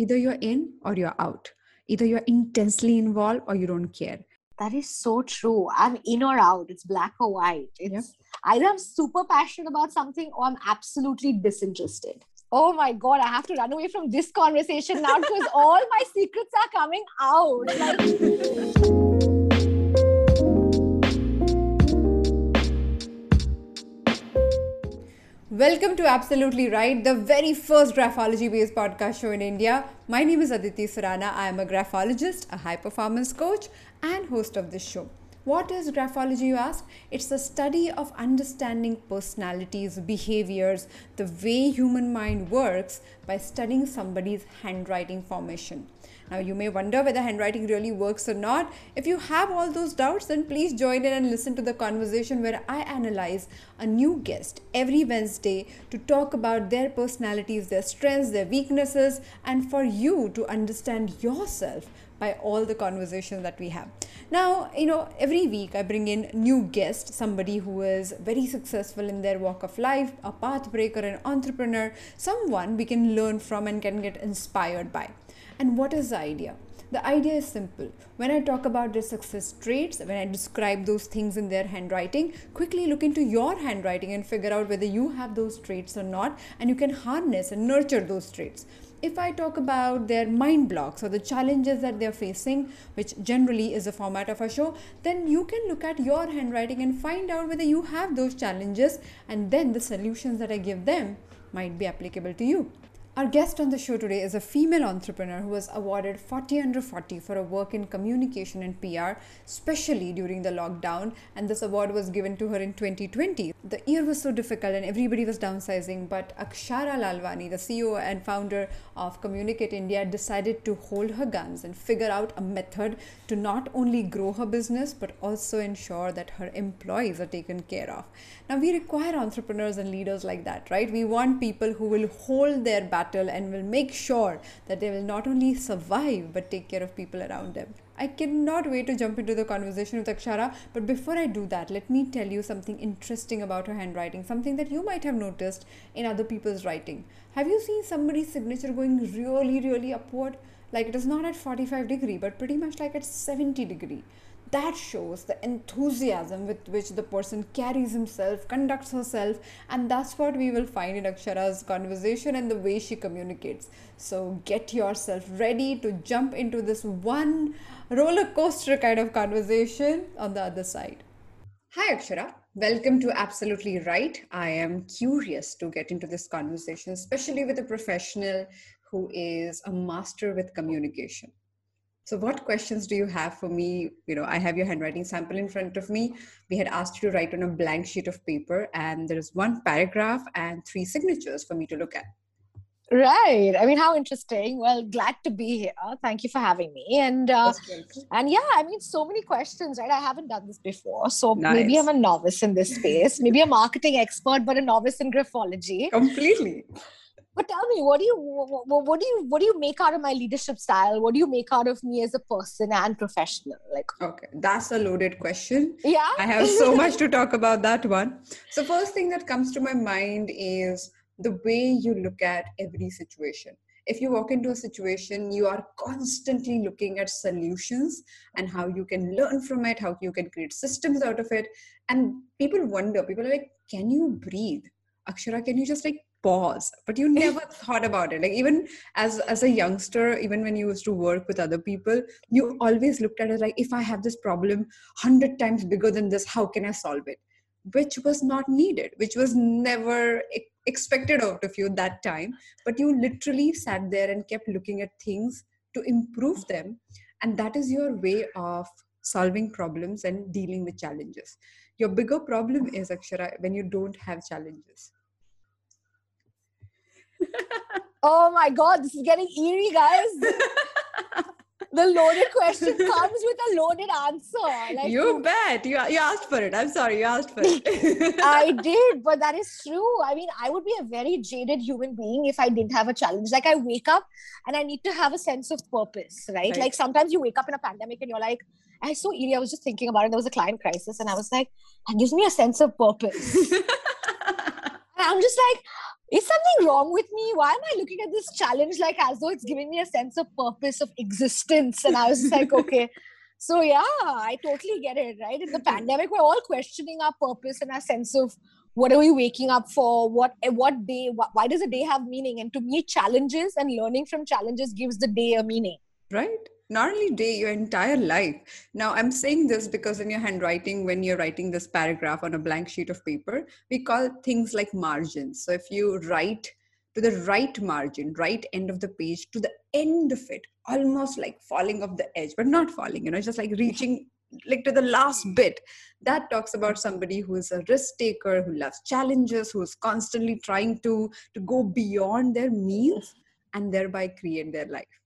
Either you're in or you're out. Either you're intensely involved or you don't care. That is so true. I'm in or out. It's black or white. It's either I'm super passionate about something or I'm absolutely disinterested. Oh my god, I have to run away from this conversation now because all my secrets are coming out. Like Welcome to Absolutely Write, the very first graphology based podcast show in India. My name is Aditi Surana. I am a graphologist, a high performance coach, and host of this show. What is graphology, you ask? It's the study of understanding personalities, behaviors, the way human mind works by studying somebody's handwriting formation. Now, you may wonder whether handwriting really works or not. If you have all those doubts, then please join in and listen to the conversation where I analyze a new guest every Wednesday to talk about their personalities, their strengths, their weaknesses, and for you to understand yourself by all the conversations that we have. Now, you know, every week I bring in new guest, somebody who is very successful in their walk of life, a path breaker, an entrepreneur, someone we can learn from and can get inspired by. And what is the idea? The idea is simple. When I talk about their success traits, when I describe those things in their handwriting, quickly look into your handwriting and figure out whether you have those traits or not, and you can harness and nurture those traits. If I talk about their mind blocks or the challenges that they're facing, which generally is the format of a show, then you can look at your handwriting and find out whether you have those challenges, and then the solutions that I give them might be applicable to you. Our guest on the show today is a female entrepreneur who was awarded 40 under 40 for her work in communication and PR, especially during the lockdown. And this award was given to her in 2020. The year was so difficult and everybody was downsizing, but Akshaara Lalwani, the CEO and founder of Communicate India, decided to hold her guns and figure out a method to not only grow her business but also ensure that her employees are taken care of. Now, we require entrepreneurs and leaders like that, right? We want people who will hold their back battle and will make sure that they will not only survive but take care of people around them. I cannot wait to jump into the conversation with Akshaara, but before I do that, let me tell you something interesting about her handwriting, something that you might have noticed in other people's writing. Have you seen somebody's signature going really, really upward? Like it is not at 45 degree, but pretty much like at 70 degree that shows the enthusiasm with which the person carries himself, conducts herself, and that's what we will find in Akshaara's conversation and the way she communicates. So get yourself ready to jump into this one roller coaster kind of conversation on the other side. Hi, Akshaara. Welcome to Absolutely Write. I am curious to get into this conversation, especially with a professional who is a master with communication. So, what questions do you have for me? You know, I have your handwriting sample in front of me. We had asked you to write on a blank sheet of paper, and there is one paragraph and three signatures for me to look at. Right. I mean, how interesting. Well, glad to be here. Thank you for having me. And uh, and yeah, I mean, so many questions, right? I haven't done this before, so nice. maybe I'm a novice in this space. maybe a marketing expert, but a novice in graphology. Completely but tell me what do you what, what, do you what do you make out of my leadership style? What do you make out of me as a person and professional? Like okay that's a loaded question. Yeah? I have so much to talk about that one. So first thing that comes to my mind is the way you look at every situation. If you walk into a situation you are constantly looking at solutions and how you can learn from it how you can create systems out of it. And people wonder people are like can you breathe? Akshaara can you just like pause but you never thought about it. Like even as as a youngster even when you used to work with other people you always looked at it like if i have this problem 100 times bigger than this how can i solve it? Which was not needed which was never expected out of you that time. But you literally sat there and kept looking at things to improve them. And that is your way of solving problems and dealing with challenges. Your bigger problem is akshaara when you don't have challenges oh my god, this is getting eerie, guys. the loaded question comes with a loaded answer. Like you bet. You, you asked for it. I'm sorry, you asked for it. I did, but that is true. I mean, I would be a very jaded human being if I didn't have a challenge. Like I wake up and I need to have a sense of purpose, right? right. Like sometimes you wake up in a pandemic and you're like, I saw eerie. I was just thinking about it. There was a client crisis, and I was like, that gives me a sense of purpose. I'm just like, is something wrong with me? Why am I looking at this challenge like as though it's giving me a sense of purpose of existence? And I was like, okay. So yeah, I totally get it, right? In the pandemic, we're all questioning our purpose and our sense of what are we waking up for what eh, what day why does a day have meaning and to me challenges and learning from challenges gives the day a meaning right not only day your entire life. Now i'm saying this because in your handwriting when you're writing this paragraph on a blank sheet of paper we call things like margins. So if you write to the right margin right end of the page to the end of it almost like falling off the edge but not falling you know just like reaching like to the last mm. bit. That talks about somebody who is a risk taker who loves challenges who is constantly trying to to go beyond their means and thereby create their life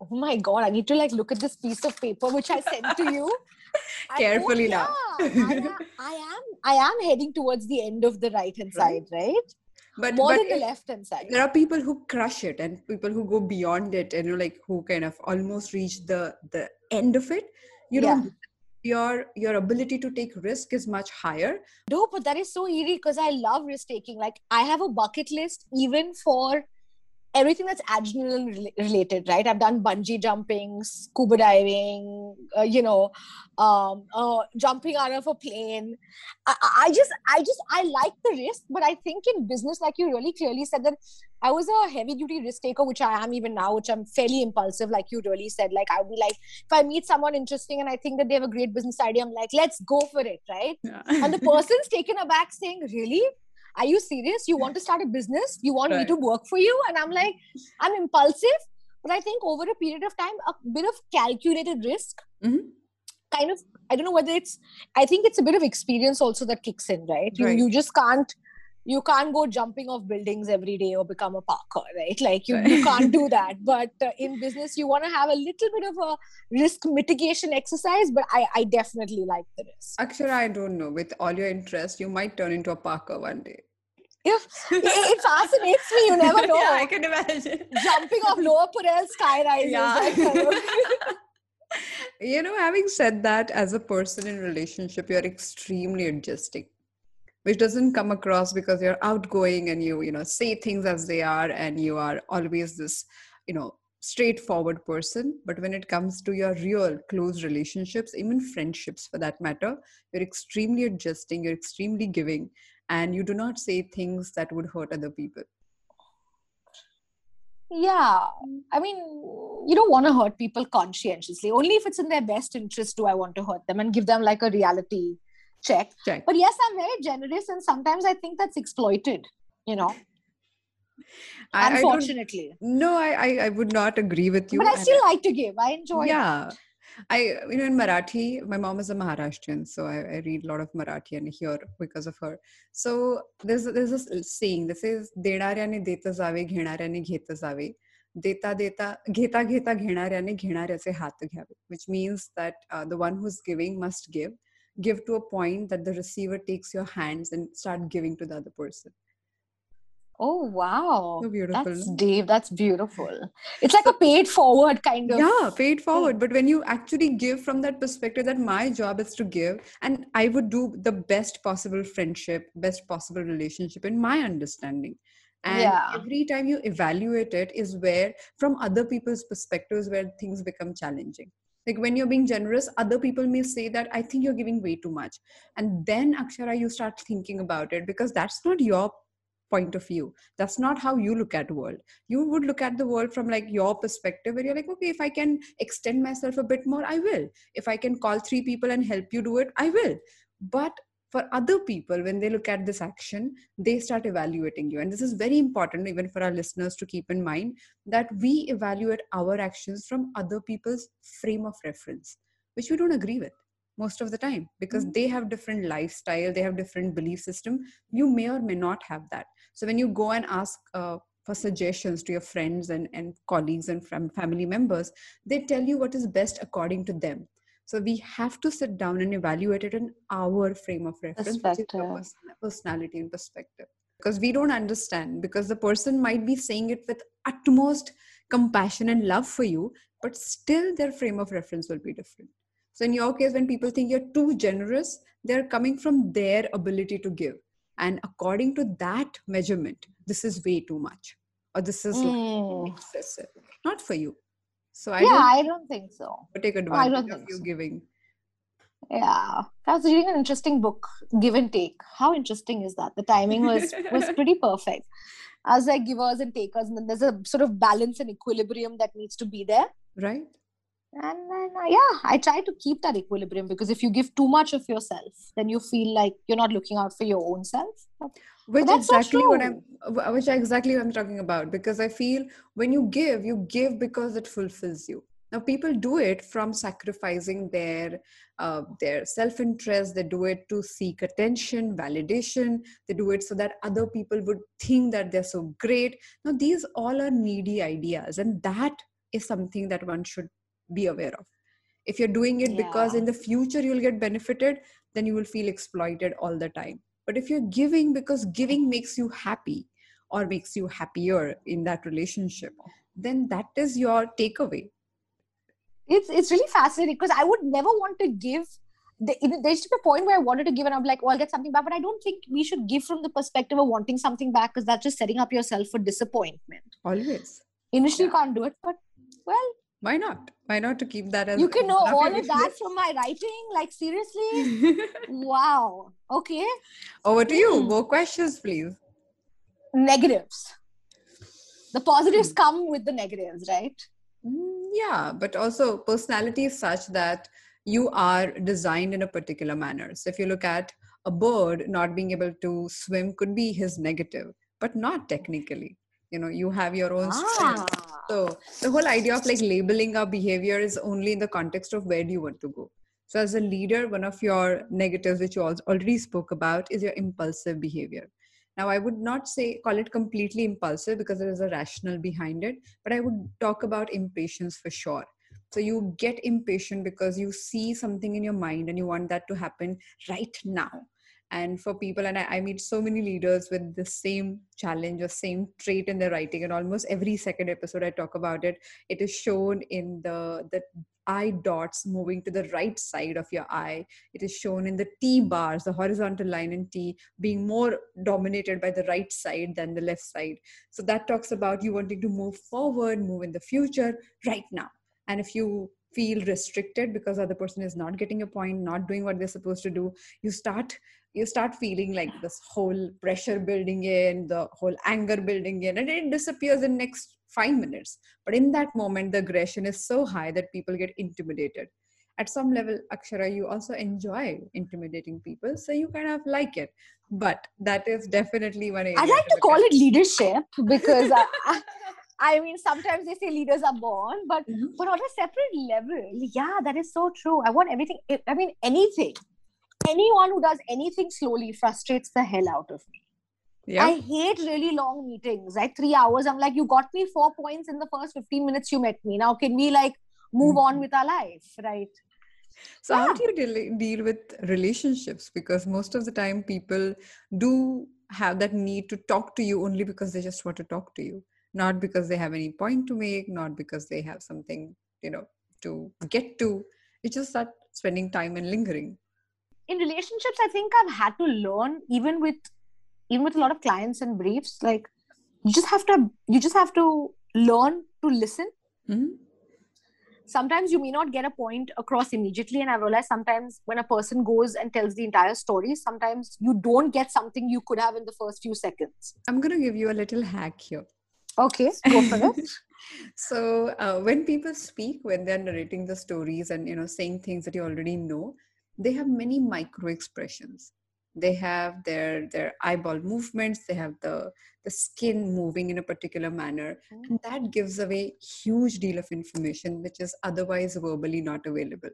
oh my god i need to like look at this piece of paper which i sent to you. Oh, Carefully now. I, am, I am i am heading towards the end of the right. hand side right? But more but than the left hand side. there are people who crush it and people who go beyond it and you know like who kind of almost reach the the end of it. You yeah. don't your your ability to take risk is much higher. No but that is so eerie because i love risk taking like i have a bucket list even for everything that's adrenaline related, right? I've done bungee jumping, scuba diving, uh, you know, um, uh, jumping out of a plane. I, I, just, I just, I like the risk, but I think in business, like you really clearly said that I was a heavy duty risk taker, which I am even now, which I'm fairly impulsive, like you really said. Like I'll be like, if I meet someone interesting and I think that they have a great business idea, I'm like, let's go for it, right? Yeah. and the person's taken aback, saying, really? Are you serious you want to start a business you want right. me to work for you and i'm like i'm impulsive but i think over a period of time a bit of calculated risk mm-hmm. kind of i don't know whether it's i think it's a bit of experience also that kicks in right, right. You, you just can't you can't go jumping off buildings every day or become a parkour right? Like you, you can't do that. But uh, in business you want to have a little bit of a risk mitigation exercise but i i definitely like the risk. Actually i don't know. With all your interest you might turn into a parkour one day. If it fascinates me you never know. Yeah, i can imagine. Jumping off lower Parel sky rises yeah. you know having said that as a person in relationship you're extremely adjusting which doesn't come across because you're outgoing and you you know say things as they are and you are always this you know straightforward person. But when it comes to your real close relationships even friendships for that matter you're extremely adjusting you're extremely giving and you do not say things that would hurt other people. Yeah. I mean you don't want to hurt people conscientiously. Only if it's in their best interest do i want to hurt them and give them like a reality check. check. But yes, I'm very generous, and sometimes I think that's exploited. You know. I, Unfortunately. I no, I, I would not agree with you. But I still like to give. I enjoy. Yeah. It. I, you know, in Marathi, my mom is a Maharashtrian, so I, I, read a lot of Marathi and hear because of her. So there's there's a saying. This is देणाऱ्याने देत जावे घेणाऱ्याने घेत जावे देता देता घेता घेता घेणाऱ्याने घेणाऱ्याचे हात घ्यावे which means that uh, the one who's giving must give give to a point that the receiver takes your hands and start giving to the other person Oh wow. So beautiful. That's Dave. That's beautiful. It's like a paid forward kind of. Yeah, paid forward. But when you actually give from that perspective that my job is to give, and I would do the best possible friendship, best possible relationship in my understanding. And yeah. every time you evaluate it is where, from other people's perspectives, where things become challenging like when you're being generous other people may say that i think you're giving way too much. And then akshaara you start thinking about it because that's not your point of view. That's not how you look at the world. You would look at the world from like your perspective where you're like okay if i can extend myself a bit more i will. If i can call three people and help you do it i will. But for other people when they look at this action they start evaluating you. And this is very important even for our listeners to keep in mind that we evaluate our actions from other people's frame of reference which we don't agree with most of the time because mm-hmm. they have different lifestyle they have different belief system. You may or may not have that. So when you go and ask uh, for suggestions to your friends and, and colleagues and family members they tell you what is best according to them so we have to sit down and evaluate it in our frame of reference, personality and perspective. Because we don't understand, because the person might be saying it with utmost compassion and love for you, but still their frame of reference will be different. So in your case, when people think you're too generous, they're coming from their ability to give. and according to that measurement this is way too much or this is Mm. excessive not for you so i yeah, don't I don't think so. But take oh, don't advantage of you so. giving Yeah, I was reading an interesting book, Give and Take. How interesting is that? The timing was was pretty perfect. As like givers and takers, and then there's a sort of balance and equilibrium that needs to be there. right And then, uh, yeah, I try to keep that equilibrium because if you give too much of yourself, then you feel like you're not looking out for your own self. But which not exactly what i'm which exactly what i'm talking about because i feel when you give you give because it fulfills you. Now people do it from sacrificing their uh, their self-interest. They do it to seek attention validation. They do it so that other people would think that they're so great. Now these all are needy ideas and that is something that one should be aware of if you're doing it because in the future you'll get benefited then you will feel exploited all the time but if you're giving because giving makes you happy or makes you happier in that relationship then that is your takeaway it's it's really fascinating because I would never want to give. The, there used to be a point where I wanted to give, and I'm like, "Oh, I'll get something back," but I don't think we should give from the perspective of wanting something back because that's just setting up yourself for disappointment. always Initially, Yeah. can't do it, but well, why not why not to keep that as you can know all of that list? from my writing. Like seriously, wow. Okay, over to you Hmm. more questions please negatives. The positives come with the negatives, right? Mm, yeah but also personality is such that you are designed in a particular manner so if you look at a bird not being able to swim could be his negative but not technically you know you have your own strength Ah, So the whole idea of like labeling our behavior is only in the context of where do you want to go. So as a leader, one of your negatives, which you al- already spoke about, is your impulsive behavior. Now, I would not say call it completely impulsive because there is a rational behind it, but I would talk about impatience for sure. So you get impatient because you see something in your mind and you want that to happen right now. And for people, and I, I meet so many leaders with the same challenge or same trait in their writing, and almost every second episode I talk about it, it is shown in the the eye dots moving to the right side of your eye. It is shown in the T bars, the horizontal line in T, being more dominated by the right side than the left side. So that talks about you wanting to move forward, move in the future right now. And if you feel restricted because other person is not getting a point, not doing what they're supposed to do, you start you start feeling like this whole pressure building in, the whole anger building in, and it disappears in next five minutes. But in that moment, the aggression is so high that people get intimidated. At some level, Akshaara, you also enjoy intimidating people, so you kind of like it. But that is definitely one area. I'd like to call it leadership because uh, I, I mean, sometimes they say leaders are born, but Mhm. but on a separate level, yeah, that is so true. I want everything. I mean, anything. Anyone who does anything slowly frustrates the hell out of me. Yeah. I hate really long meetings, like three hours. I'm like, you got me four points in the first 15 minutes you met me. Now, can we like move on with our life, right? So how do you deal, deal with relationships? Because most of the time people do have that need to talk to you only because they just want to talk to you, not because they have any point to make, not because they have something, you know, to get to. It's just that spending time and lingering. In relationships i think i've had to learn even with even with a lot of clients and briefs like you just have to you just have to learn to listen Mhm. sometimes you may not get a point across immediately and I realize sometimes when a person goes and tells the entire story sometimes you don't get something you could have in the first few seconds I'm going to give you a little hack here. okay go for it so uh, when people speak when they're narrating the stories and you know saying things that you already know they have many micro expressions. They have their their eyeball movements they have the the skin moving in a particular manner oh. and that gives away huge deal of information which is otherwise verbally not available.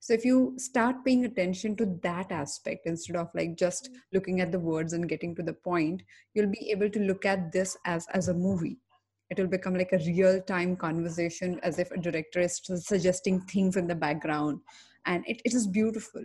So if you start paying attention to that aspect instead of like just mm. looking at the words and getting to the point you'll be able to look at this as as a movie. It will become like a real time conversation as if a director is suggesting things in the background and it, it is beautiful.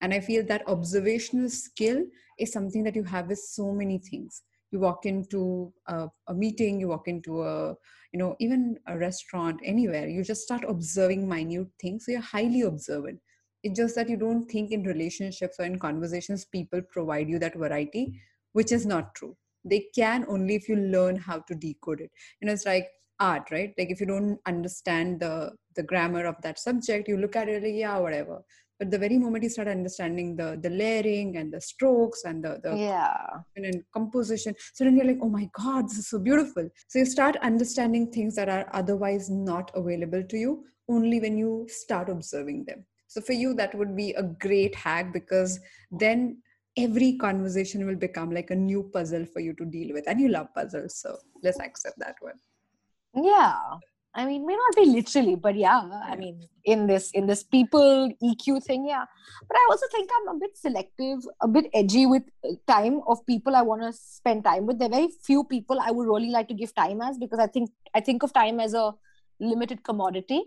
And i feel that observational skill is something that you have with so many things. You walk into a, a meeting you walk into a you know even a restaurant anywhere you just start observing minute things. So you're highly observant. It's just that you don't think in relationships or in conversations people provide you that variety which is not true. They can only if you learn how to decode it. You know it's like art right? Like if you don't understand the the grammar of that subject you look at it like yeah whatever. But the very moment you start understanding the the layering and the strokes and the, the yeah. and composition suddenly you're like oh my god this is so beautiful. So you start understanding things that are otherwise not available to you only when you start observing them. So for you that would be a great hack because then every conversation will become like a new puzzle for you to deal with and you love puzzles so let's accept that one yeah. I mean may not be literally but yeah i mean in this in this people eq thing yeah. But i also think i'm a bit selective a bit edgy with time of people i want to spend time with. There are very few people i would really like to give time as because i think i think of time as a limited commodity.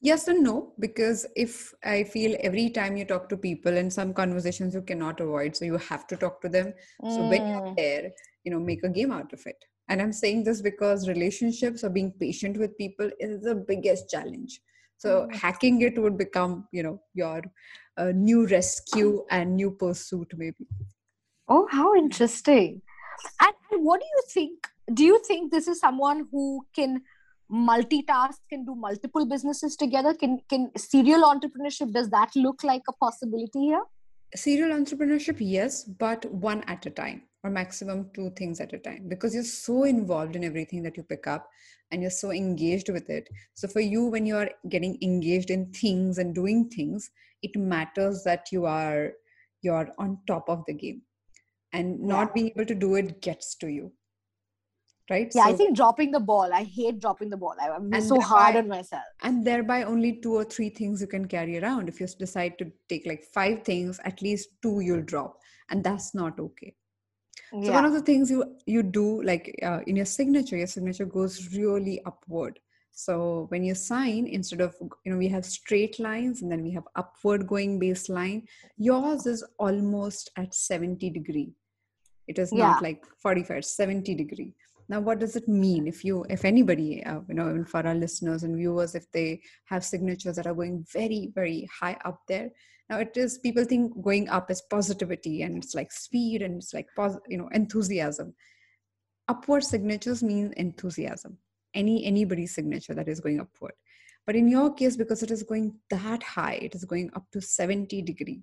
Yes and no because if i feel every time you talk to people in some conversations you cannot avoid so you have to talk to them. Mm. so when you're mm. there you know make a game out of it and i'm saying this because relationships or being patient with people is the biggest challenge. So mm. hacking it would become you know your uh, new rescue and new pursuit maybe. Oh how interesting. And, and what do you think do you think this is someone who can multitask can do multiple businesses together? Can can serial entrepreneurship does that look like a possibility here serial entrepreneurship yes but one at a time or maximum two things at a time because you're so involved in everything that you pick up and you're so engaged with it so for you when you are getting engaged in things and doing things it matters that you are you're on top of the game and not yeah. being able to do it gets to you right? Yeah so, i think dropping the ball. I hate dropping the ball. I'm so thereby, hard on myself. and thereby only two or three things you can carry around. If you decide to take like five things at least two you'll drop and that's not okay. Yeah. so one of the things you you do like uh, in your signature your signature goes really upward. So when you sign instead of you know we have straight lines and then we have upward going baseline yours is almost at 70 degree. It is yeah. not like 45 70 degree now what does it mean if you if anybody uh, you know even for our listeners and viewers if they have signatures that are going very very high up there? Now it is people think going up is positivity and it's like speed and it's like pos- you know enthusiasm. Upward signatures mean enthusiasm. Any anybody's signature that is going upward. But in your case because it is going that high it is going up to 70 degree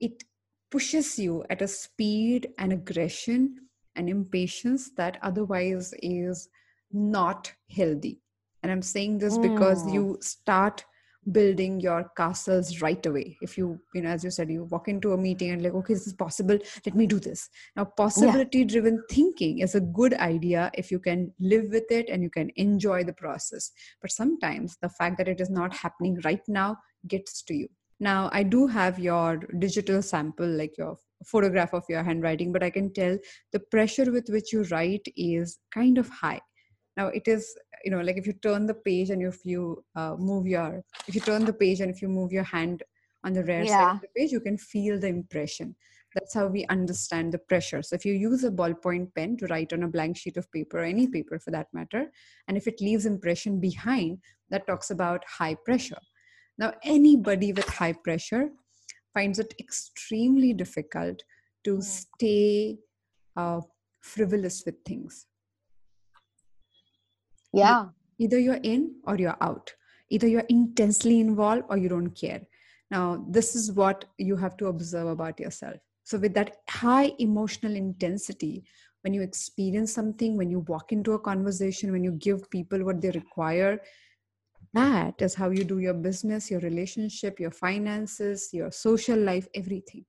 it pushes you at a speed and aggression and impatience that otherwise is not healthy. And I'm saying this mm. because hmm. you start building your castles right away. If you, you know, as you said, you walk into a meeting and like, okay, this is possible, let me do this. Now, possibility driven yeah. thinking is a good idea if you can live with it and you can enjoy the process. But sometimes the fact that it is not happening right now gets to you. Now, I do have your digital sample, like your photograph of your handwriting, but I can tell the pressure with which you write is kind of high. Now, it is, you know, like if you turn the page and if you uh, move your, if you turn the page and if you move your hand on the rear yeah. side of the page, you can feel the impression. That's how we understand the pressure. So, if you use a ballpoint pen to write on a blank sheet of paper, or any paper for that matter, and if it leaves impression behind, that talks about high pressure. Now, anybody with high pressure finds it extremely difficult to hmm. stay uh, frivolous with things. Yeah. Either you're in or you're out. Either you're intensely involved or you don't care. Now, this is what you have to observe about yourself. So, with that high emotional intensity, when you experience something, when you walk into a conversation, when you give people what they require, that is how you do your business your relationship your finances your social life everything.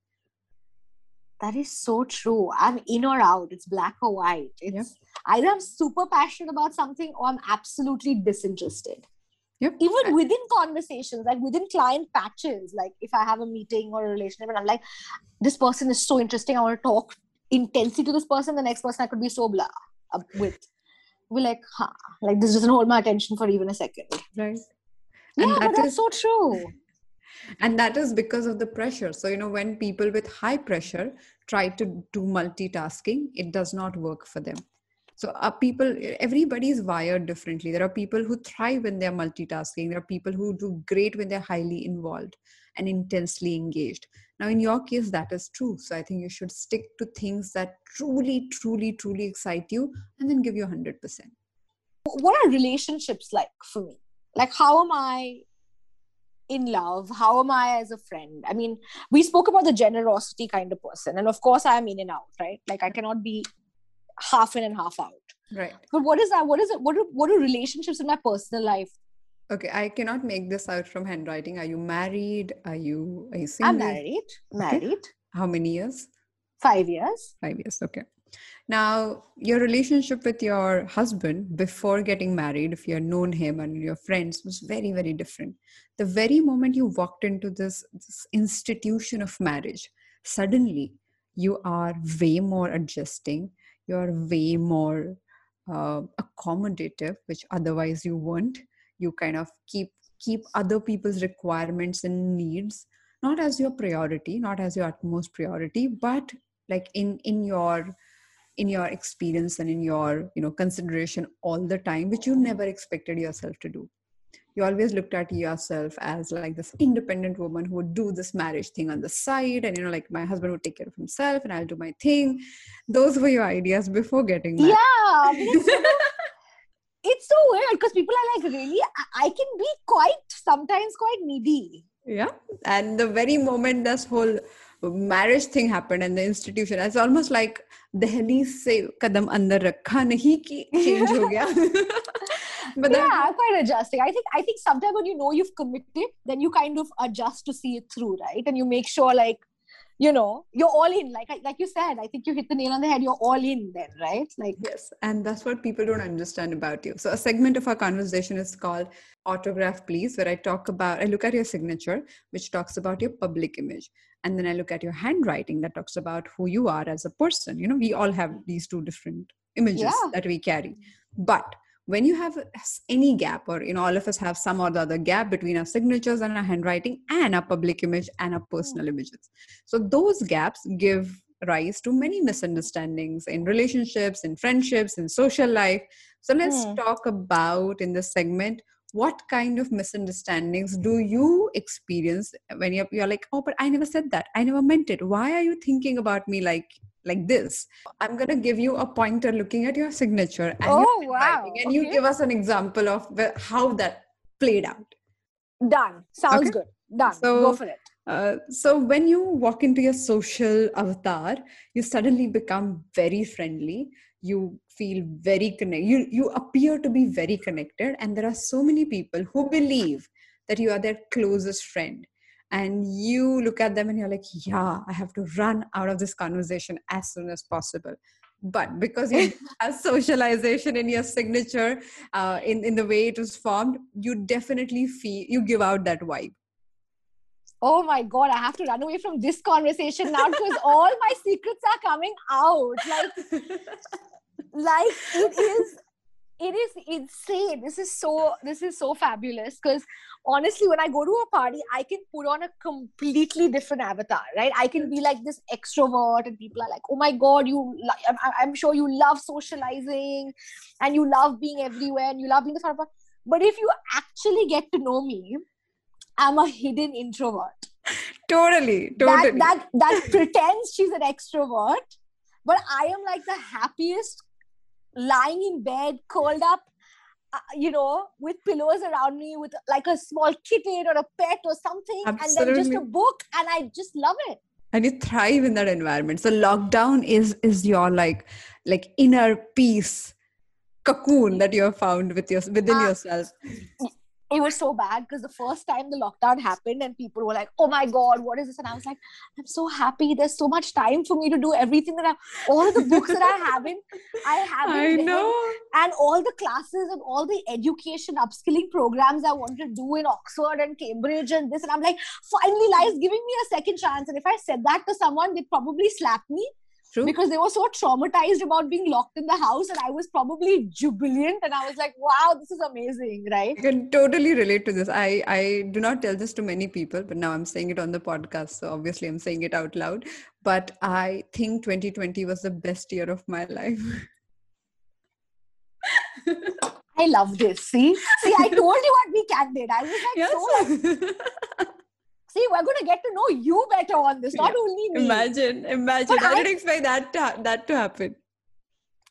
That is so true. I'm in or out. It's black or white. It's yep. either i'm super passionate about something or i'm absolutely disinterested. Yep. even within conversations like within client patches like if i have a meeting or a relationship and i'm like this person is so interesting. I want to talk intensely to this person. The next person i could be so blah uh, with we're like, huh, like this doesn't hold my attention for even a second. Right. And yeah, that but that's is, so true. And that is because of the pressure. So, you know, when people with high pressure try to do multitasking, it does not work for them. So, are people, everybody is wired differently. There are people who thrive when they're multitasking. There are people who do great when they're highly involved. and intensely engaged now in your case that is true. So i think you should stick to things that truly truly truly excite you and then give you 100% what are relationships like for me? Like how am i in love? How am i as a friend? I mean we spoke about the generosity kind of person. And of course i am in and out right? Like i cannot be half in and half out. Right. But what is that? What is it? What do, what do relationships in my personal life okay i cannot make this out from handwriting. Are you married? Are you are you single i'm married married okay. how many years? Five years. Five years okay. Now, your relationship with your husband before getting married, if you had known him and your friends, was very, very different. The very moment you walked into this, this institution of marriage, suddenly you are way more adjusting, you're way more uh, accommodative, which otherwise you weren't. You kind of keep keep other people's requirements and needs not as your priority, not as your utmost priority, but like in in your in your experience and in your you know consideration all the time which you never expected yourself to do. You always looked at yourself as like this independent woman who would do this marriage thing on the side and you know like my husband would take care of himself and i'll do my thing. Those were your ideas before getting married. Yeah it's so weird because people are like really i can be quite sometimes quite needy yeah and the very moment this whole marriage thing happened and the institution it's almost like Delhi से कदम अंदर रखा नहीं कि change हो गया but yeah i'm quite adjusting i think i think sometimes when you know you've committed then you kind of adjust to see it through right and you make sure like you know you're all in. Like like you said i think you hit the nail on the head. You're all in then right? Like yes and that's what people don't understand about you. So a segment of our conversation is called autograph please where i talk about i look at your signature which talks about your public image and then i look at your handwriting that talks about who you are as a person. You know we all have these two different images yeah. that we carry. But when you have any gap or you know all of us have some or the other gap between our signatures and our handwriting and our public image and our personal images. So those gaps give rise to many misunderstandings in relationships in friendships in social life. So let's hmm. talk about in this segment what kind of misunderstandings do you experience when you're, you're like oh but i never said that i never meant it why are you thinking about me like like this. I'm going to give you a pointer looking at your signature and, oh, wow. and okay. you give us an example of how that played out. Done. Sounds okay. good. Done. So, Go for it. Uh, so when you walk into your social avatar, you suddenly become very friendly. You feel very connected. You you appear to be very connected, and there are so many people who believe that you are their closest friend and you look at them and you're like yeah i have to run out of this conversation as soon as possible but because you have socialization in your signature uh, in, in the way it was formed you definitely feel you give out that vibe oh my god i have to run away from this conversation now because all my secrets are coming out. Like like it is it is insane. This is so this is so fabulous because honestly when i go to a party i can put on a completely different avatar right? I can be like this extrovert and people are like oh my god you i'm, I'm sure you love socializing and you love being everywhere and you love being the sort of but if you actually get to know me i'm a hidden introvert totally totally that that, that pretends she's an extrovert but i am like the happiest lying in bed, curled up, uh, you know, with pillows around me, with like a small kitten or a pet or something, Absolutely. and then just a book, and I just love it. And you thrive in that environment. So lockdown is is your like like inner peace cocoon that you have found with your within uh, yourself it was so bad because the first time the lockdown happened and people were like, oh my God, what is this? And I was like, I'm so happy. There's so much time for me to do everything that I, all the books that I haven't, I haven't. I know. And all the classes and all the education upskilling programs I wanted to do in Oxford and Cambridge and this. And I'm like, finally, life's giving me a second chance. And if I said that to someone, they'd probably slap me True. Because they were so traumatized about being locked in the house, and I was probably jubilant, and I was like, "Wow, this is amazing!" Right? I can totally relate to this. I I do not tell this to many people, but now I'm saying it on the podcast, so obviously I'm saying it out loud. But I think 2020 was the best year of my life. I love this. See, see, I told you what we can did. I was like yes. so. See, we're going to get to know you better on this, not yeah. only me. Imagine, imagine. I, I didn't expect that to ha- that to happen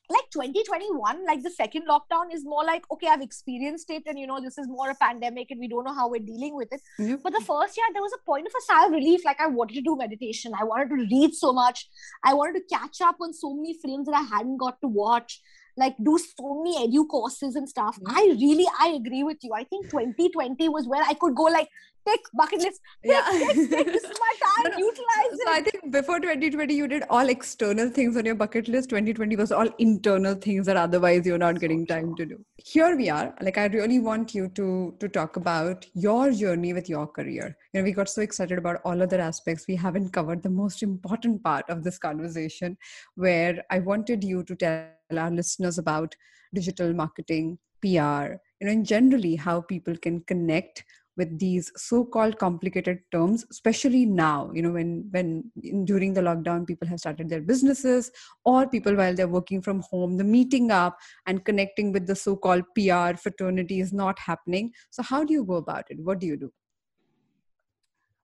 like 2021 like the second lockdown is more like okay i've experienced it and you know this is more a pandemic and we don't know how we're dealing with it yep. but the first year there was a point of a sigh of relief like i wanted to do meditation i wanted to read so much i wanted to catch up on so many films that i hadn't got to watch like do so many edu courses and stuff. Mm-hmm. i really i agree with you. I think 2020 was where i could go like tick bucket list yeah. this is my time no, utilize so it. i think before 2020 you did all external things on your bucket list. 2020 was all internal things that otherwise you're not getting time to do. Here we are. Like i really want you to to talk about your journey with your career. You know we got so excited about all other aspects. We haven't covered the most important part of this conversation where i wanted you to tell our listeners about digital marketing pr you know and generally how people can connect with these so-called complicated terms especially now you know when when in, during the lockdown people have started their businesses or people while they're working from home the meeting up and connecting with the so-called pr fraternity is not happening. So how do you go about it? What do you do?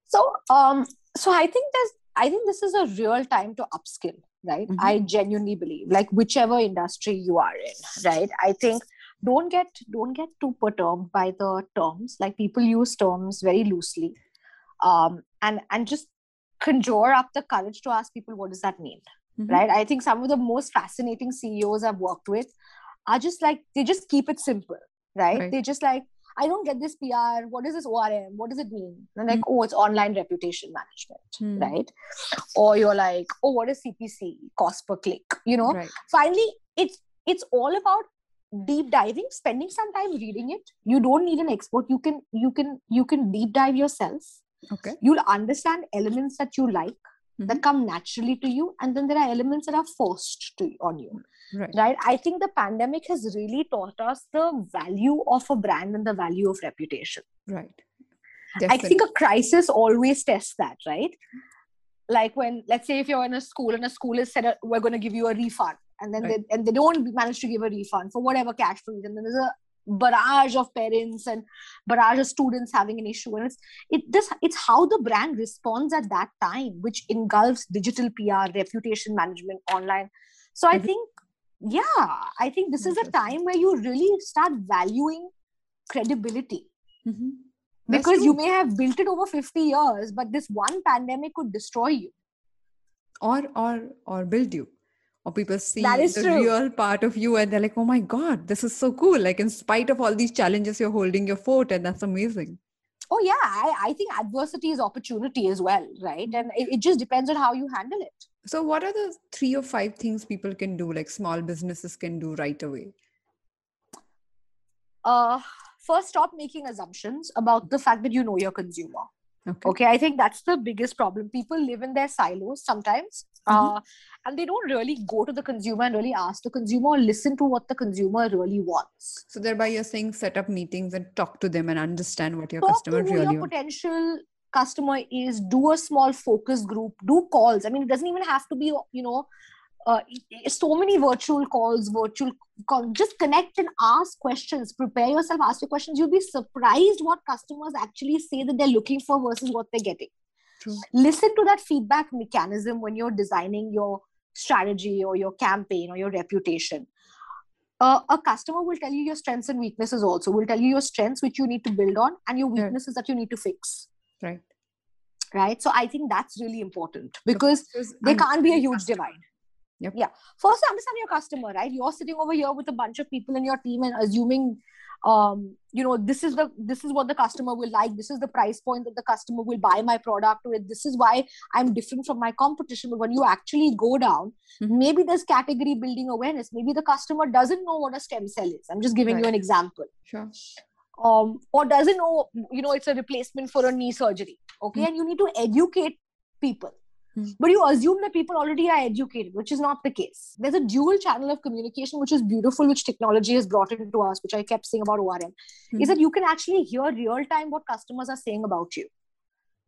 So um so i think there's i think this is a real time to upskill right? Mm-hmm. i genuinely believe like whichever industry you are in right? I think don't get don't get too perturbed by the terms. Like people use terms very loosely. Um, and and just conjure up the courage to ask people what does that mean? Mm-hmm. right? I think some of the most fascinating ceos i've worked with are just like they just keep it simple right, right. they just like I don't get this PR. What is this ORM? What does it mean? And like, mm. oh, it's online reputation management, mm. right? Or you're like, oh, what is CPC? Cost per click. You know. Right. Finally, it's it's all about deep diving spending some time reading it you don't need an expert you can you can you can deep dive yourself okay you'll understand elements that you like mm-hmm. that come naturally to you and then there are elements that are forced to on you right. right i think the pandemic has really taught us the value of a brand and the value of reputation right Definitely. i think a crisis always tests that right like when let's say if you're in a school and a school is said uh, we're going to give you a refund and then right. they and they don't manage to give a refund for whatever cash reason. Then there's a barrage of parents and barrage of students having an issue and it's it this it's how the brand responds at that time which engulfs digital pr reputation management online so i think yeah i think this is a time where you really start valuing credibility. Mm-hmm. because you may have built it over 50 years but this one pandemic could destroy you. Or or or build you. Or people see the true. real part of you and they're like oh my god this is so cool. Like in spite of all these challenges you're holding your fort and that's amazing. Oh yeah i, I think adversity is opportunity as well right? And it, it just depends on how you handle it so what are the three or five things people can do like small businesses can do right away uh first stop making assumptions about the fact that you know your consumer Okay. okay. I think that's the biggest problem. People live in their silos sometimes, mm-hmm. uh, and they don't really go to the consumer and really ask the consumer or listen to what the consumer really wants. So thereby, you're saying set up meetings and talk to them and understand what your talk customer to really your potential customer is. Do a small focus group. Do calls. I mean, it doesn't even have to be you know uh, so many virtual calls, virtual call. Just connect and ask questions. Prepare yourself, ask your questions. You'll be surprised what customers actually say that they're looking for versus what they're getting. True. Listen to that feedback mechanism when you're designing your strategy or your campaign or your reputation. Uh, a customer will tell you your strengths and weaknesses also will tell you your strengths which you need to build on and your weaknesses that you need to fix right right so i think that's really important because there can't be a huge divide Yep. Yeah. First, understand your customer, right? You're sitting over here with a bunch of people in your team and assuming, um, you know, this is the this is what the customer will like. This is the price point that the customer will buy my product with. This is why I'm different from my competition. But when you actually go down, mm-hmm. maybe there's category building awareness. Maybe the customer doesn't know what a stem cell is. I'm just giving right. you an example. Sure. Um, or doesn't know, you know, it's a replacement for a knee surgery. Okay, mm-hmm. and you need to educate people Hmm. But you assume that people already are educated, which is not the case. There's a dual channel of communication, which is beautiful, which technology has brought into us, which I kept saying about ORM, mm-hmm. is that you can actually hear real time what customers are saying about you.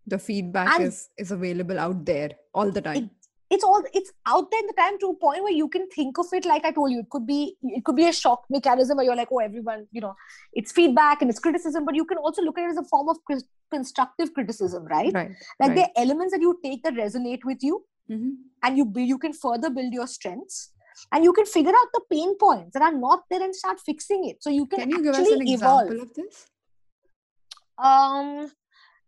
The feedback and is, is available out there all the time. It's all it's out there in the time to a point where you can think of it like i told you it could be it could be a shock mechanism where you're like oh everyone you know it's feedback and it's criticism but you can also look at it as a form of constructive criticism right, right like right. there are elements that you take that resonate with you mm-hmm. and you you can further build your strengths and you can figure out the pain points that are not there and start fixing it so you can, can you give us an evolve. example of this um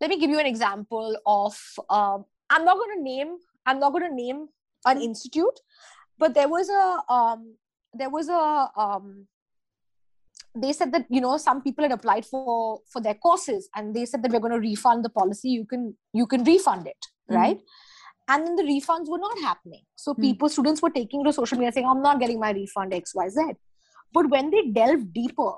let me give you an example of um, i'm not going to name i'm not going to name an institute but there was a um, there was a um, they said that you know some people had applied for for their courses and they said that we're going to refund the policy. You can you can refund it Mhm. right? And then the refunds were not happening. So Hmm. people students were taking to social media saying i'm not getting my refund xyz but when they delved deeper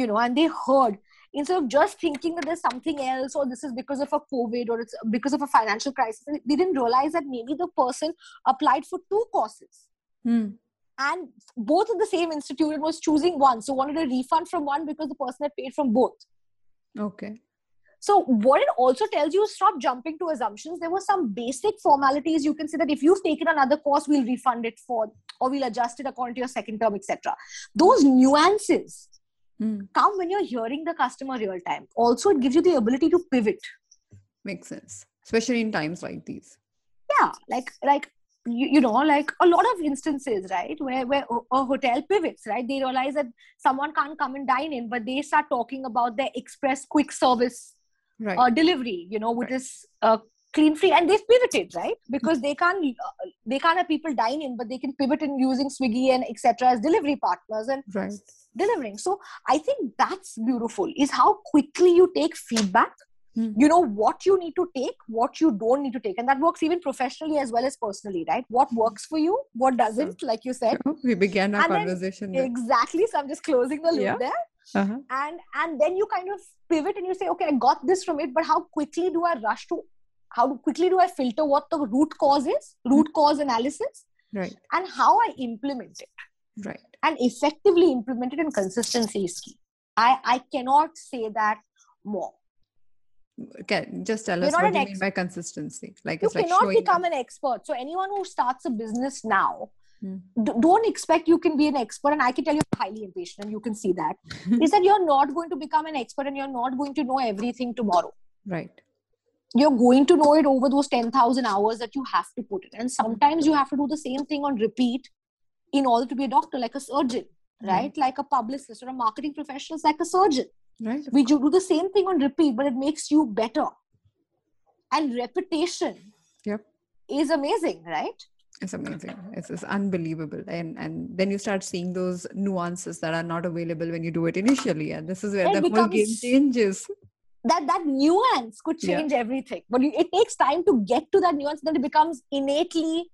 you know and they heard instead of just thinking that there's something else or this is because of a covid or it's because of a financial crisis they didn't realize that maybe the person applied for two courses. Hmm. and both at the same institute and was choosing one. So wanted a refund from one because the person had paid from both. Okay. So what it also tells you stop jumping to assumptions. There were some basic formalities. You can say that if you've taken another course we'll refund it for or we'll adjust it according to your second term etc those nuances Hmm. come when you're hearing the customer real time. Also it gives you the ability to pivot. Makes sense. Especially in times like these. Yeah like like you, you know like a lot of instances right where where a- a hotel pivots right? They realize that someone can't come and dine in but they start talking about their express quick service right. uh, delivery you know which Right. is uh, clean free and they've pivoted right? Because they can't uh, they can't have people dine in but they can pivot in using swiggy and etc as delivery partners and right. delivering. So i think that's beautiful is how quickly you take feedback. Hmm. you know what you need to take what you don't need to take and that works even professionally as well as personally right? What works for you what doesn't like you said. We began our And conversation with exactly so i'm just closing the loop Yeah. there. Uh-huh. and and then you kind of pivot and you say okay i got this from it but how quickly do i rush to how quickly do i filter what the root cause is root cause analysis right. and how i implement it. Right. And effectively implement it and consistency is key. I i cannot say that more. Okay, just tell You're us what you mean by consistency? Like you like cannot showing become up. an expert. So anyone who starts a business now Hmm. don't expect you can be an expert. And i can tell you I'm highly impatient and you can see that. Is that you're not going to become an expert and you're not going to know everything tomorrow. Right you're going to know it over those 10,000 hours that you have to put in. And sometimes you have to do the same thing on repeat in order to be a doctor, like a surgeon, right? Like a publicist or a marketing professional, is like a surgeon. right We do do the same thing on repeat, but it makes you better. And repetition Yep. is amazing, right? it's amazing it's, it's unbelievable and and then you start seeing those nuances that are not available when you do it initially and this is where It the whole game changes That that nuance could Yeah. change everything. But it takes time to get to that nuance, then it becomes innately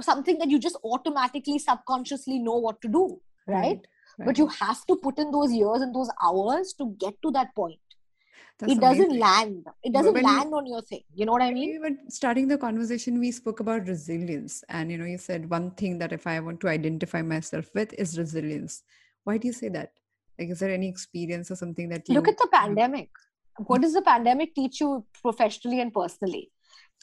something that you just automatically, subconsciously know what to do, right? but you have to put in those years and those hours to get to that point. That's it doesn't land. It doesn't when land on your thing. You know what i mean? Were starting the conversation we spoke about resilience. And you know you said one thing that if i want to identify myself with is resilience. Why do you say that like is there any experience or something that you look at the pandemic. What does the pandemic teach you professionally and personally?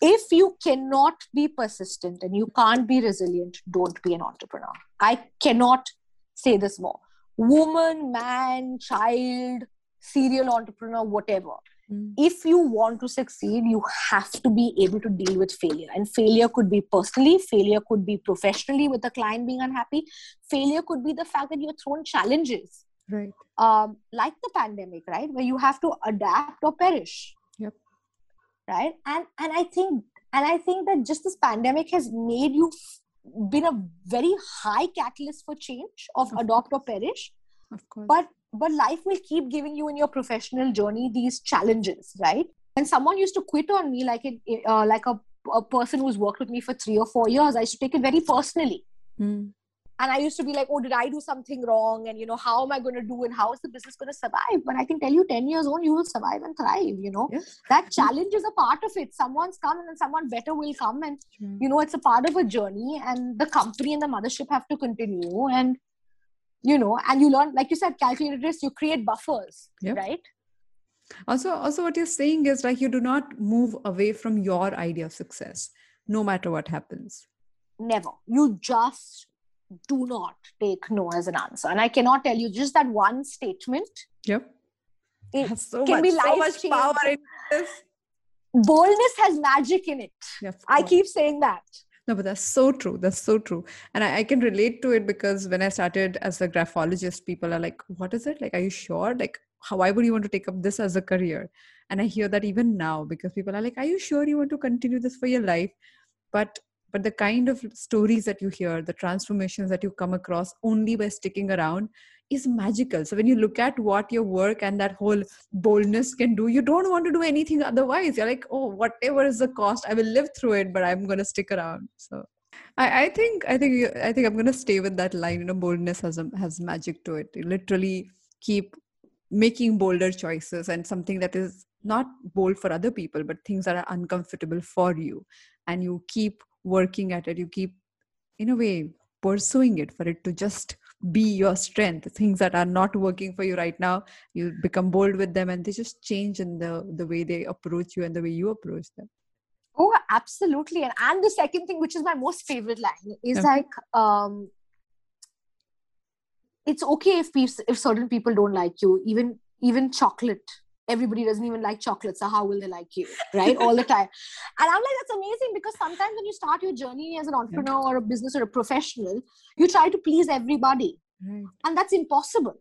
If you cannot be persistent and you can't be resilient don't be an entrepreneur. I cannot say this more. Woman man child serial entrepreneur whatever. Mm, if you want to succeed, you have to be able to deal with failure. And failure could be personally, failure could be professionally with a client being unhappy, failure could be the fact that you're thrown challenges, right um, like the pandemic, right? Where you have to adapt or perish. Yep. Right. And and I think and I think that just this pandemic has made you f- been a very high catalyst for change of Of adopt or perish of course but but life will keep giving you in your professional journey these challenges right when someone used to quit on me like it uh, like a, a person who's worked with me for three or four years i used to take it very personally Mm, and i used to be like oh did i do something wrong and you know how am i going to do and how is the business going to survive but i can tell you 10 years on you will survive and thrive you know yes that challenge is a part of it someone's come and then someone better will come and sure. you know it's a part of a journey and the company and the mothership have to continue and you know and you learn like you said calculated risk you create buffers Yep. right also also what you're saying is like you do not move away from your idea of success no matter what happens. Never. You just do not take no as an answer. And I cannot tell you just that one statement. Yep. It so can much, be so much life-changing. power in this. boldness has magic in it. I keep saying that. No, but that's so true. That's so true. And I, I can relate to it because when I started as a graphologist, people are like, what is it? Like, are you sure? Like, how, why would you want to take up this as a career? And I hear that even now because people are like, are you sure you want to continue this for your life? But but the kind of stories that you hear, the transformations that you come across only by sticking around is magical. So when you look at what your work and that whole boldness can do, you don't want to do anything otherwise. You're like, oh, whatever is the cost, I will live through it, but I'm gonna stick around. So I, I think I think I think I'm gonna stay with that line. You know, boldness has a, has magic to it. You literally keep making bolder choices and something that is not bold for other people, but things that are uncomfortable for you, and you keep working at it. You keep, in a way, pursuing it for it to just be your strength. Things that are not working for you right now, you become bold with them, and they just change in the the way they approach you and the way you approach them. Oh, absolutely. And and the second thing, which is my most favorite line, is Yeah. like um it's okay if people if certain people don't like you, even even chocolate. Everybody doesn't even like chocolate, so how will they like you? Right? All the time. And I'm like, that's amazing because sometimes when you start your journey as an entrepreneur or a business or a professional, you try to please everybody. Right. And that's impossible.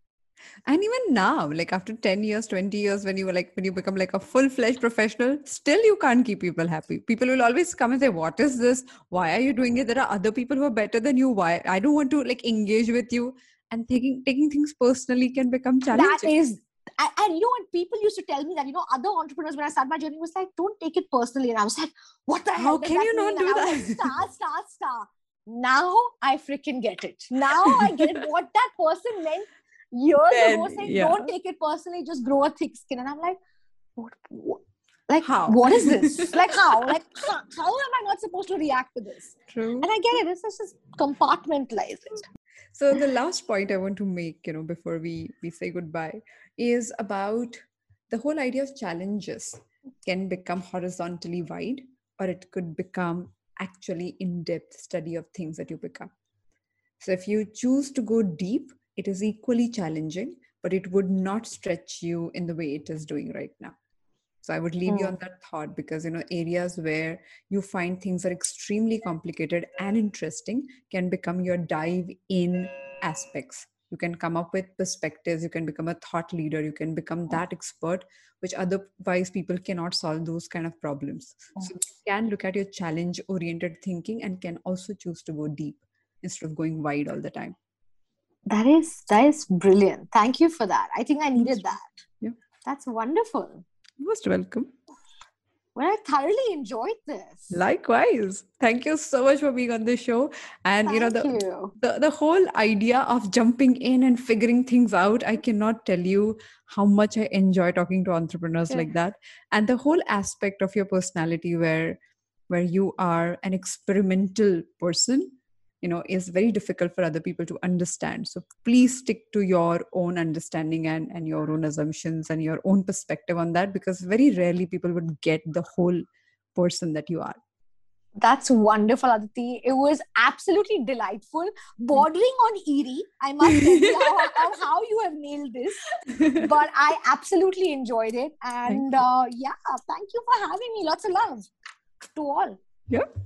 and even now like after 10 years 20 years when you were like when you become like a full-fledged professional still you can't keep people happy people will always come and say what is this why are you doing it there are other people who are better than you why i don't want to like engage with you and taking taking things personally can become challenging is and, and you know what? People used to tell me that you know other entrepreneurs when I started my journey was like don't take it personally. And I was like what the hell does can you not mean? do And that? like, star star star. Now I freaking get it. Now I get it. What that person meant years Then, ago saying yeah. don't take it personally just grow a thick skin. And I'm like what, what like How? what is this? Like how? Like how, how am I not supposed to react to this? True. And I get it. It's just it so the last point i want to make you know before we we say goodbye is about the whole idea of challenges can become horizontally wide or it could become actually in-depth study of things that you pick up. So if you choose to go deep it is equally challenging but it would not stretch you in the way it is doing right now so i would leave you Mm. on that thought because you know areas where you find things are extremely complicated and interesting can become your dive in aspects you can come up with perspectives you can become a thought leader you can become that expert which otherwise people cannot solve those kind of problems so you can look at your challenge oriented thinking and can also choose to go deep instead of going wide all the time That is that is brilliant. Thank you for that. I think I needed that. Yeah. That's wonderful. Most welcome Well, I thoroughly enjoyed this. likewise thank you so much for being on the show and you know the, you. the the whole idea of jumping in and figuring things out i cannot tell you how much i enjoy talking to entrepreneurs Yeah. like that and the whole aspect of your personality where where you are an experimental person you know is very difficult for other people to understand so please stick to your own understanding and and your own assumptions and your own perspective on that because very rarely people would get the whole person that you are That's wonderful, Aditi. It was absolutely delightful, bordering on eerie. I must tell you how, how, how you have nailed this. But I absolutely enjoyed it. And uh, yeah, thank you for having me. Lots of love to all.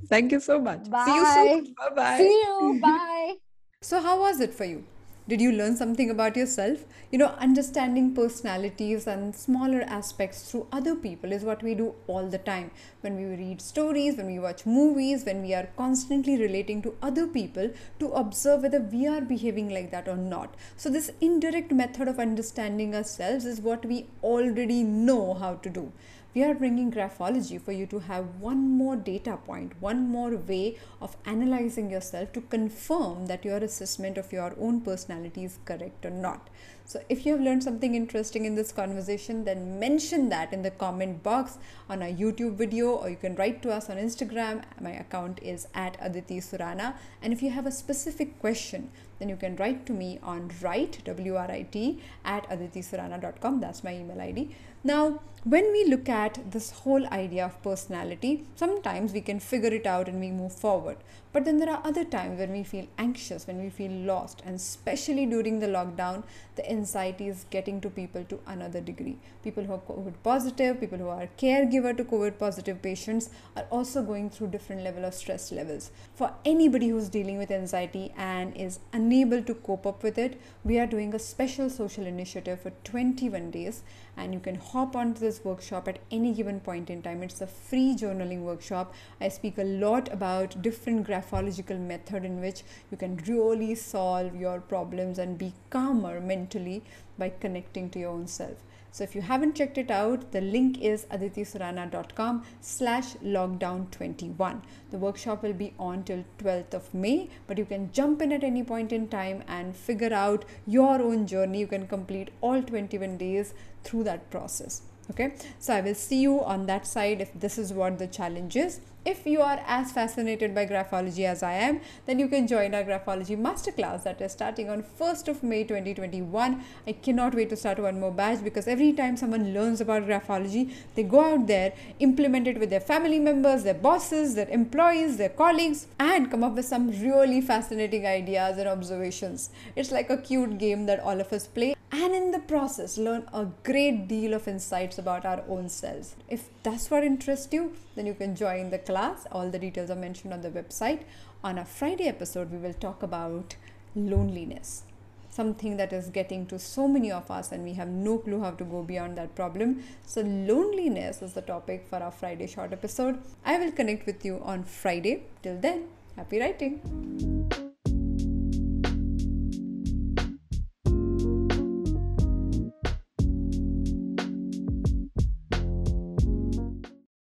Thank you so much see you soon bye bye See you. Bye. So, how was it for you? Did you learn something about yourself? You know, understanding personalities and smaller aspects through other people is what we do all the time. When we read stories, when we watch movies, when we are constantly relating to other people to observe whether we are behaving like that or not. So, this indirect method of understanding ourselves is what we already know how to do we are bringing graphology for you to have one more data point, one more way of analyzing yourself to confirm that your assessment of your own personality is correct or not. So if you have learned something interesting in this conversation, then mention that in the comment box on our YouTube video or you can write to us on Instagram. My account is at Aditi Surana. And if you have a specific question, then you can write to me on write, W-R-I-T, at aditisurana.com. That's my email ID. Now, when we look at this whole idea of personality, sometimes we can figure it out and we move forward. But then there are other times when we feel anxious, when we feel lost, and especially during the lockdown, the anxiety is getting to people to another degree. People who are COVID positive, people who are caregiver to COVID positive patients are also going through different level of stress levels. For anybody who's dealing with anxiety and is unable to cope up with it, we are doing a special social initiative for 21 days and you can hop onto this workshop at any given point in time. It's a free journaling workshop. I speak a lot about different graphological method in which you can really solve your problems and be calmer mentally by connecting to your own self. So if you haven't checked it out, the link is aditisurana.com slash lockdown21. The workshop will be on till 12th of May, but you can jump in at any point in time and figure out your own journey. You can complete all 21 days through that process okay? So i will see you on that side if this is what the challenge is if you are as fascinated by graphology as i am then you can join our graphology masterclass that is starting on 1st of may 2021 i cannot wait to start one more batch because every time someone learns about graphology they go out there implement it with their family members their bosses their employees their colleagues and come up with some really fascinating ideas and observations it's like a cute game that all of us play and in the process learn a great deal of insights about our own selves. If that's what interests you, then you can join the class. All the details are mentioned on the website. On a Friday episode, we will talk about loneliness. Something that is getting to so many of us, and we have no clue how to go beyond that problem. So, loneliness is the topic for our Friday short episode. I will connect with you on Friday. Till then, happy writing.